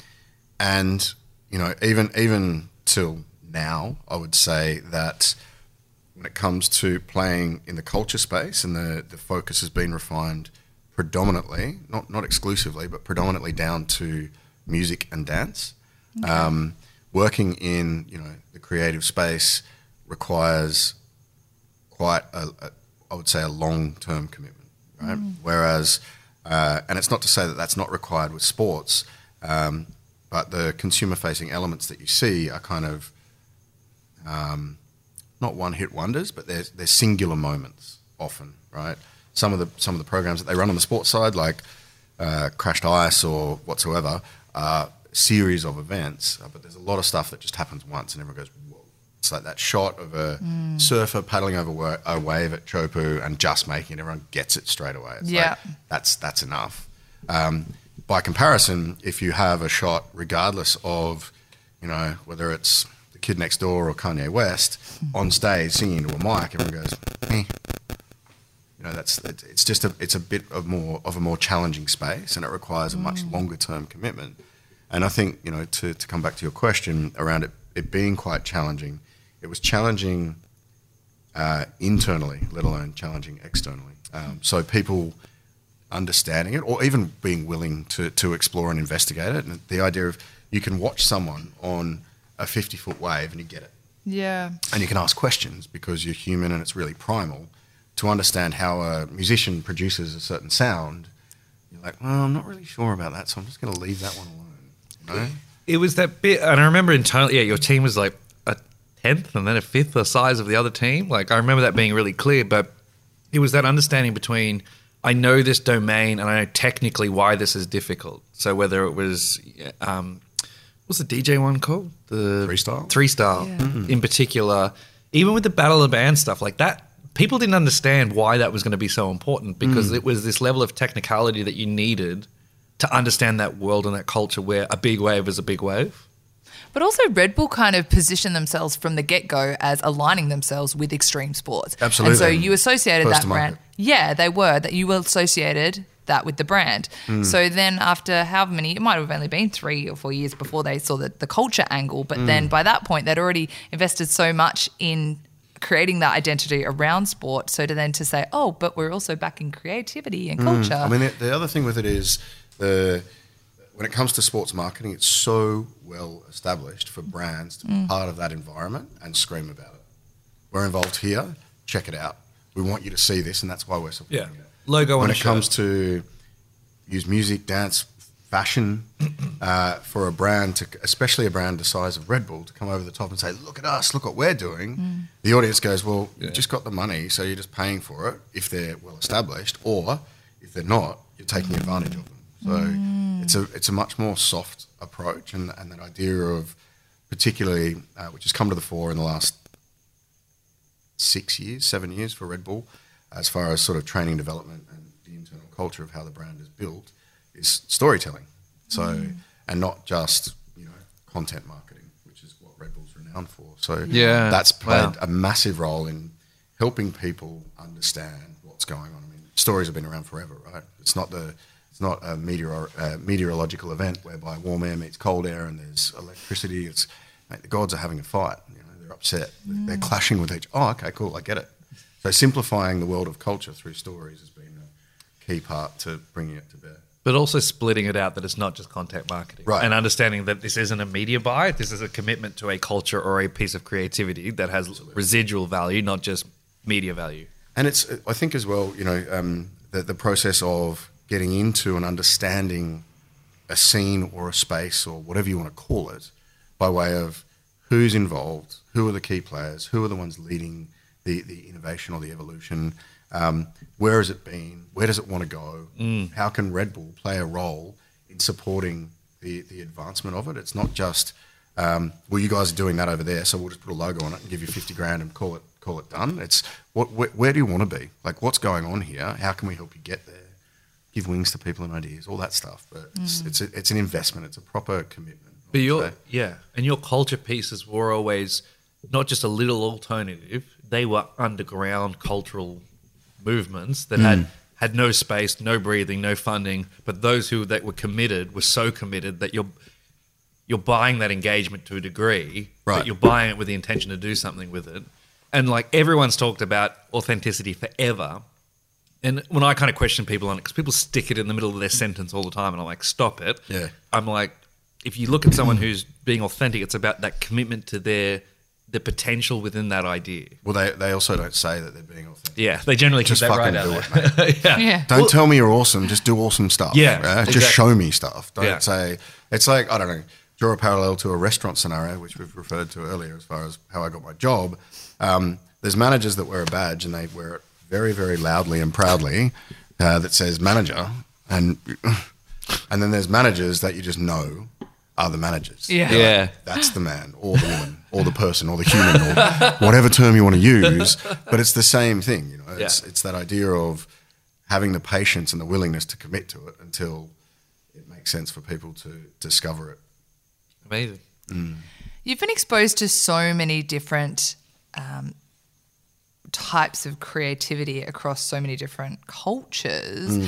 and you know, even even till now, I would say that when it comes to playing in the culture space, and the the focus has been refined predominantly, not not exclusively, but predominantly down to music and dance. Um, working in you know the creative space requires quite a, a I would say a long term commitment, right? Whereas, uh, and it's not to say that that's not required with sports, um, but the consumer facing elements that you see are kind of um, not one hit wonders, but they're, they're singular moments often, right? Some of the some of the programs that they run on the sports side, like uh, Crashed Ice or whatsoever, are series of events. Uh, but there's a lot of stuff that just happens once, and everyone goes, "Whoa!" It's like that shot of a surfer paddling over a wave at Teahupo'o and just making it. Everyone gets it straight away. It's Yeah. like, that's that's enough. Um, by comparison, if you have a shot, regardless of you know whether it's kid next door or Kanye West on stage singing to a mic, everyone goes, eh. You know, that's it's it's just a it's a bit of more of a more challenging space, and it requires a much longer term commitment. And I think you know to to come back to your question around it it being quite challenging, it was challenging uh, internally, let alone challenging externally. Um, so people understanding it, or even being willing to to explore and investigate it, and the idea of you can watch someone on a fifty foot wave and you get it Yeah. and you can ask questions because you're human and it's really primal to understand how a musician produces a certain sound you're like well i'm not really sure about that so i'm just going to leave that one alone you know? It was that bit, and I remember internally, yeah, your team was like a tenth and then a fifth the size of the other team. Like I remember that being really clear, but it was that understanding between I know this domain and I know technically why this is difficult. So whether it was, um, what's the DJ one called? The Three Freestyle? Three style in particular. Even with the Battle of the Band stuff like that, people didn't understand why that was going to be so important because mm. it was this level of technicality that you needed to understand that world and that culture where a big wave is a big wave. But also, Red Bull kind of positioned themselves from the get go as aligning themselves with extreme sports. Absolutely. And so you associated First that brand. market. Yeah, they were, that you were associated that with the brand. Hmm. So then, after however many, it might have only been three or four years before they saw the, the culture angle. But Hmm. then by that point, they'd already invested so much in creating that identity around sport. So to then to say, oh, but we're also backing creativity and culture. Hmm. I mean, the, the other thing with it is the when it comes to sports marketing, it's so well established for brands to be part of that environment and scream about it. We're involved here. Check it out. We want you to see this, and that's why we're supporting Yeah. it. Logo when on it a comes to use music, dance, fashion, uh, for a brand to, especially a brand the size of Red Bull, to come over the top and say, "Look at us! Look what we're doing." The audience goes, "Well, Yeah. you've just got the money, so you're just paying for it if they're well established, or if they're not, you're taking advantage of them." So it's a it's a much more soft approach, and and that idea of particularly uh, which has come to the fore in the last six years, seven years for Red Bull, as far as sort of training development and the internal culture of how the brand is built, is storytelling. So, and not just you know content marketing, which is what Red Bull's renowned for. So, Yeah. that's played Wow. a massive role in helping people understand what's going on. I mean, stories have been around forever, right? It's not the it's not a meteor, uh, meteorological event whereby warm air meets cold air and there's electricity. It's mate, the gods are having a fight. You know, they're upset. They're clashing with each. Oh, okay, cool. I get it. So simplifying the world of culture through stories has been a key part to bringing it to bear. But also splitting it out that it's not just content marketing. Right. And understanding that this isn't a media buy, this is a commitment to a culture or a piece of creativity that has residual value, not just media value. And it's, I think, as well, you know, um, the, the process of getting into and understanding a scene or a space or whatever you want to call it by way of who's involved, who are the key players, who are the ones leading the, the innovation or the evolution, um, where has it been, where does it want to go, how can Red Bull play a role in supporting the, the advancement of it? It's not just, um, well, you guys are doing that over there, so we'll just put a logo on it and give you 50 grand and call it call it done. It's what where, where do you want to be? Like, what's going on here? How can we help you get there? Give wings to people and ideas, all that stuff. But it's it's, a, it's an investment. It's a proper commitment. But your yeah, and your culture pieces were always not just a little alternative; they were underground cultural movements that Hmm. had had no space, no breathing, no funding. But those who that were committed were so committed that you're you're buying that engagement to a degree, Right. but you're buying it with the intention to do something with it. And like everyone's talked about authenticity forever. And when I kind of question people on it, because people stick it in the middle of their sentence all the time, and I'm like, stop it. Yeah. I'm like, if you look at someone who's being authentic, it's about that commitment to their the potential within that idea. Well, they, they also don't say that they're being authentic. Yeah, they generally Just keep that right fucking out do there. it, yeah. Yeah. Don't Well- tell me you're awesome. Just do awesome stuff. Yeah, right? exactly. Just show me stuff. Don't Yeah. say it's like I don't know. draw a parallel to a restaurant scenario, which we've referred to earlier, as far as how I got my job. Um, there's managers that wear a badge and they wear it very, very loudly and proudly uh, that says manager, and and then there's managers that you just know are the managers. Yeah. They're Yeah. like, that's the man or the woman or the person or the human or whatever term you want to use. But it's the same thing, you know. It's Yeah. it's that idea of having the patience and the willingness to commit to it until it makes sense for people to discover it. Amazing. You've been exposed to so many different um, types of creativity across so many different cultures.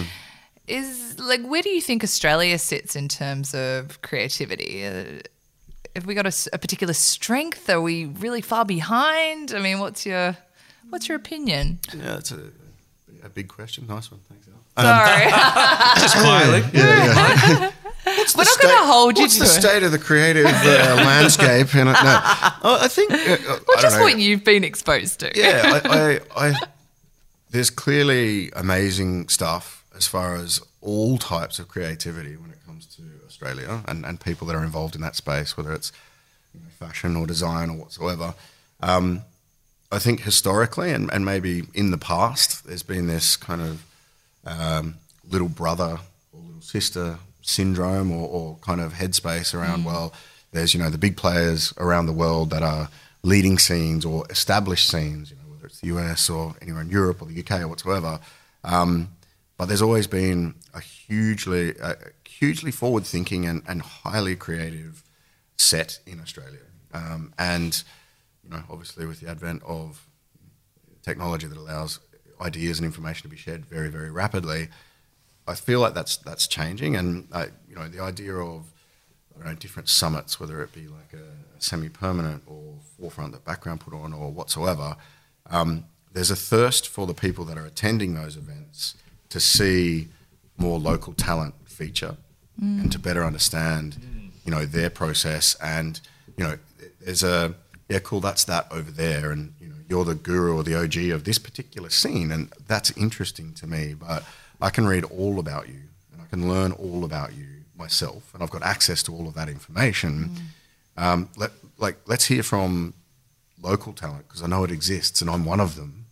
Is like, where do you think Australia sits in terms of creativity? Uh, have we got a particular strength? Are we really far behind? I mean, what's your what's your opinion? Yeah, that's a, a big question. Nice one. Thanks, Al. Sorry, Just quietly. What's we're the not going to state- hold you What's to the it. state of the creative uh, landscape? And no, Oh, I think. Uh, uh, I Well, don't just know. what you've been exposed to. yeah, I, I, I, there's clearly amazing stuff as far as all types of creativity when it comes to Australia and, and people that are involved in that space, whether it's you know, fashion or design or whatsoever. Um, I think historically and, and maybe in the past, there's been this kind of um, little brother or little sister syndrome or, or kind of headspace around, well, there's, you know, the big players around the world that are leading scenes or established scenes, you know, whether it's the US or anywhere in Europe or the UK or whatsoever. Um, but there's always been a hugely, a hugely forward thinking and, and highly creative set in Australia. Um, and, you know, obviously with the advent of technology that allows ideas and information to be shared very, very rapidly, I feel like that's that's changing. And uh, you know, the idea of I know different summits, whether it be like a, semi-permanent or forefront that background put on or whatsoever, um, there's a thirst for the people that are attending those events to see more local talent feature and to better understand, you know, their process and you know, there's a yeah, cool, that's that over there, and you know, you're the guru or the OG of this particular scene, and that's interesting to me. But I can read all about you, and I can learn all about you myself, and I've got access to all of that information. Um, let like let's hear from local talent because I know it exists, and I'm one of them.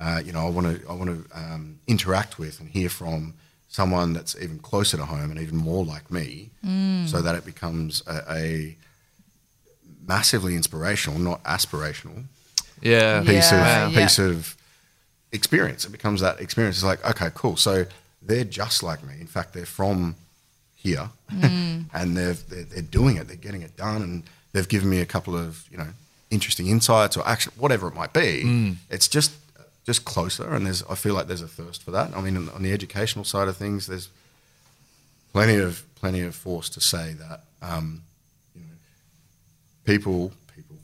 Uh, you know, I want to I want to um, interact with and hear from someone that's even closer to home and even more like me, so that it becomes a, a massively inspirational, not aspirational Yeah. piece Yeah, of yeah. piece of experience. It becomes that experience. It's like, okay, cool. So they're just like me. In fact, they're from here, Mm. and they're, they're they're doing it. They're getting it done, and they've given me a couple of you know interesting insights or action, whatever it might be. Mm. It's just just closer, and there's I feel like there's a thirst for that. I mean, on the educational side of things, there's plenty of plenty of force to say that um, you know people people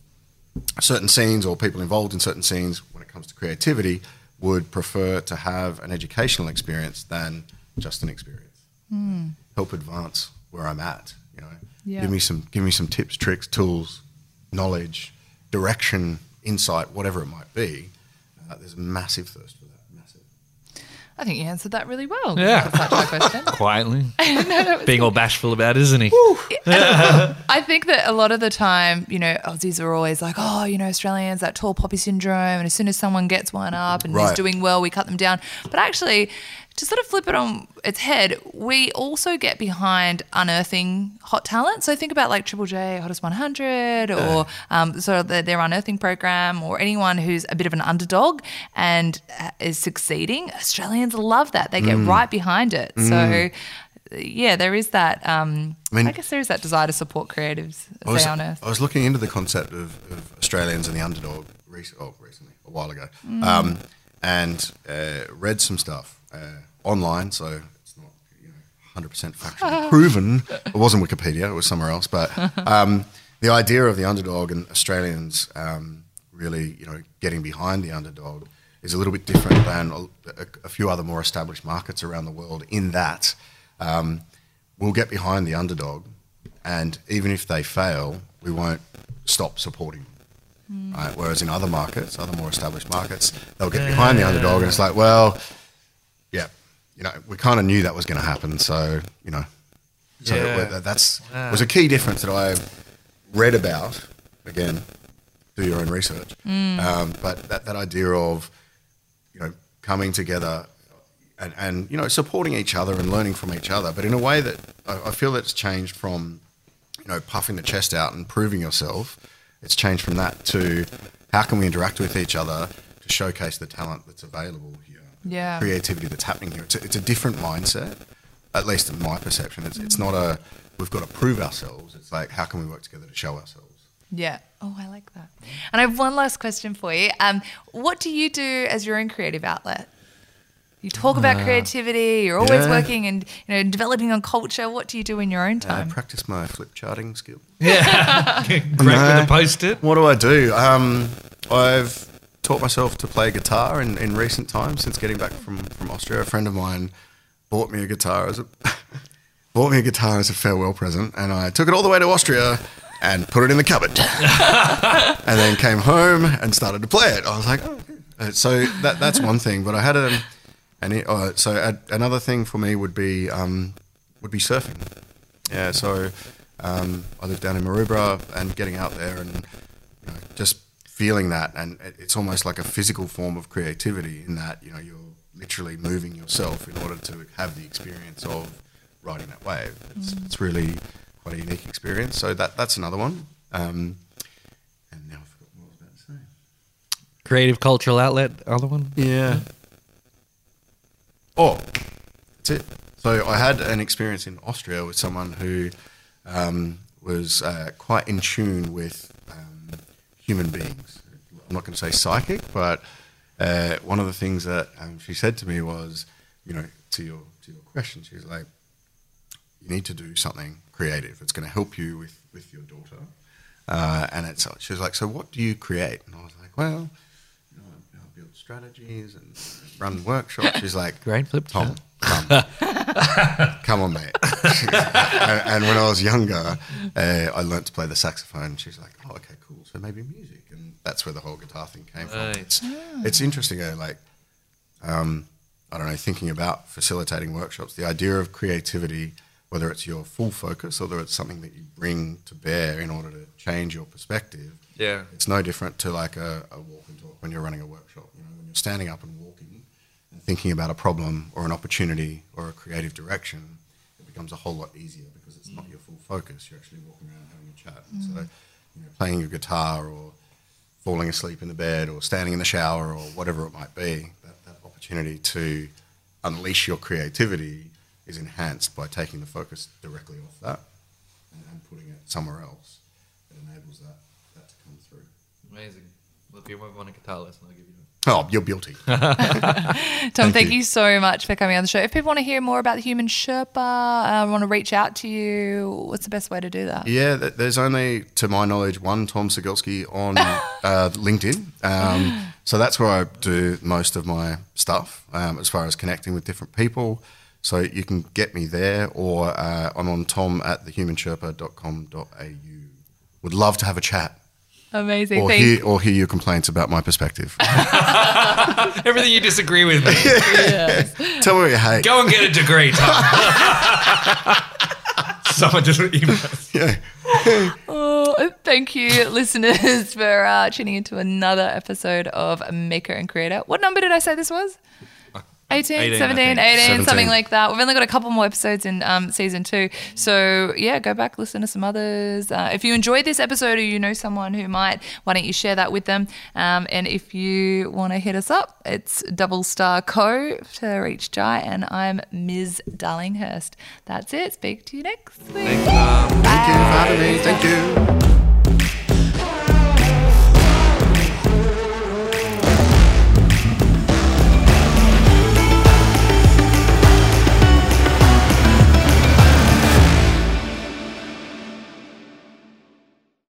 certain scenes or people involved in certain scenes when it comes to creativity would prefer to have an educational experience than just an experience. Help advance where I'm at. You know, Yeah. give me some give me some tips, tricks, tools, knowledge, direction, insight, whatever it might be. Uh, there's a massive thirst for that. Massive. I think you answered that really well. Yeah. That's my question. Quietly. Being all bashful about it, isn't he? I think that a lot of the time, you know, Aussies are always like, oh, you know, Australians, that tall poppy syndrome. And as soon as someone gets one up and is doing well, we cut them down. But actually, to sort of flip it on its head, we also get behind unearthing hot talent. So think about like Triple J, Hottest 100, or um, sort of their, their unearthing program, or anyone who's a bit of an underdog and uh, is succeeding. Australians love that. They get right behind it. So, yeah, there is that. Um, I, mean- guess there is that desire to support creatives I as was. I was looking into the concept of, of Australians and the underdog rec- oh, recently, a while ago, um, and uh, read some stuff uh, online. So it's not you know, 100% factually proven. It wasn't Wikipedia; it was somewhere else. But um, the idea of the underdog and Australians um, really, you know, getting behind the underdog is a little bit different than a, a, a few other more established markets around the world. In that, um, we'll get behind the underdog, and even if they fail, we won't stop supporting them. Right? Whereas in other markets, other more established markets, they'll get behind the underdog, and it's like, well, yeah, you know, we kind of knew that was going to happen, so you know, So Yeah. that- that's was a key difference that I read about. Again, do your own research. Um, but that, that idea of you know coming together and, and you know supporting each other and learning from each other, but in a way that I, I feel that it's changed from you know puffing the chest out and proving yourself. It's changed from that to how can we interact with each other to showcase the talent that's available Yeah. creativity that's happening here. It's a, it's a different mindset, at least in my perception. It's it's not a we've got to prove ourselves. It's like how can we work together to show ourselves. Yeah. Oh, I like that. And I have one last question for you. Um, what do you do as your own creative outlet? You talk about creativity. You're always yeah. working and you know developing on culture. What do you do in your own Uh, time? practice my flip charting skill. Great with No. a post-it. What do I do? Um, I've taught myself to play guitar in, in recent times since getting back from, from Austria. A friend of mine bought me a guitar as a bought me a guitar as a farewell present, and I took it all the way to Austria and put it in the cupboard, and then came home and started to play it. I was like, oh, okay. So that that's one thing. But I had a and uh, so a, another thing for me would be um, would be surfing. Yeah, so um, I live down in Maroubra and getting out there and you know, just feeling that, and it's almost like a physical form of creativity in that you know you're literally moving yourself in order to have the experience of riding that wave. It's, it's really quite a unique experience. So that that's another one. Um, and now I forgot what I was about to say. Creative cultural outlet. Other one. Yeah. Oh, that's it. So I had an experience in Austria with someone who um, was uh, quite in tune with human beings. I'm not going to say psychic, but uh, one of the things that um, she said to me was, you know, to your to your question, she's like, you need to do something creative. It's going to help you with with your daughter. Uh, and it's she was like, so what do you create? And I was like, well, you know, I build strategies and run workshops. She's like, Great flip Tom, come, come on, mate. and, and when I was younger, uh, I learnt to play the saxophone. She was like, oh, okay, cool. So maybe music, and that's where the whole guitar thing came from. Right. It's it's interesting, eh? like, um, I don't know, thinking about facilitating workshops, the idea of creativity, whether it's your full focus or whether it's something that you bring to bear in order to change your perspective. Yeah. It's no different to like a, a walk and talk when you're running a workshop. You know, when you're standing up and walking and thinking about a problem or an opportunity or a creative direction, it becomes a whole lot easier because it's not your full focus. You're actually walking around having a chat. And so, mm. you know, playing your guitar or falling asleep in the bed or standing in the shower or whatever it might be, that, that opportunity to unleash your creativity is enhanced by taking the focus directly off that and, and putting it somewhere else. It enables that, that to come through. Amazing. Well, if you ever want a guitar lesson, I'll give you one. Oh, you're guilty. Tom, thank, you. you. so much for coming on the show. If people want to hear more about the Human Sherpa, uh, want to reach out to you, what's the best way to do that? Yeah, th- there's only, to my knowledge, one Tom Sigelski on uh, LinkedIn. Um, so that's where I do most of my stuff um, as far as connecting with different people. So you can get me there, or uh, I'm on tom at thehumansherpa.com.au. Would love to have a chat Amazing. or hear, or hear your complaints about my perspective. Everything you disagree with me. Tell me what you hate. Go and get a degree, Tom. Someone just emailed. Yeah. Oh, thank you, listeners, for uh, tuning into another episode of Maker and Creator. What number did I say this was? 18, 18, 17, 18, 17. something like that. We've only got a couple more episodes in um, season two. So, yeah, go back, listen to some others. Uh, if you enjoyed this episode or you know someone who might, why don't you share that with them? Um, and if you want to hit us up, it's Double Star Co to reach Jai, and I'm Ms. Darlinghurst. That's it. Speak to you next week. Thanks, Thank you for having me. Thank you.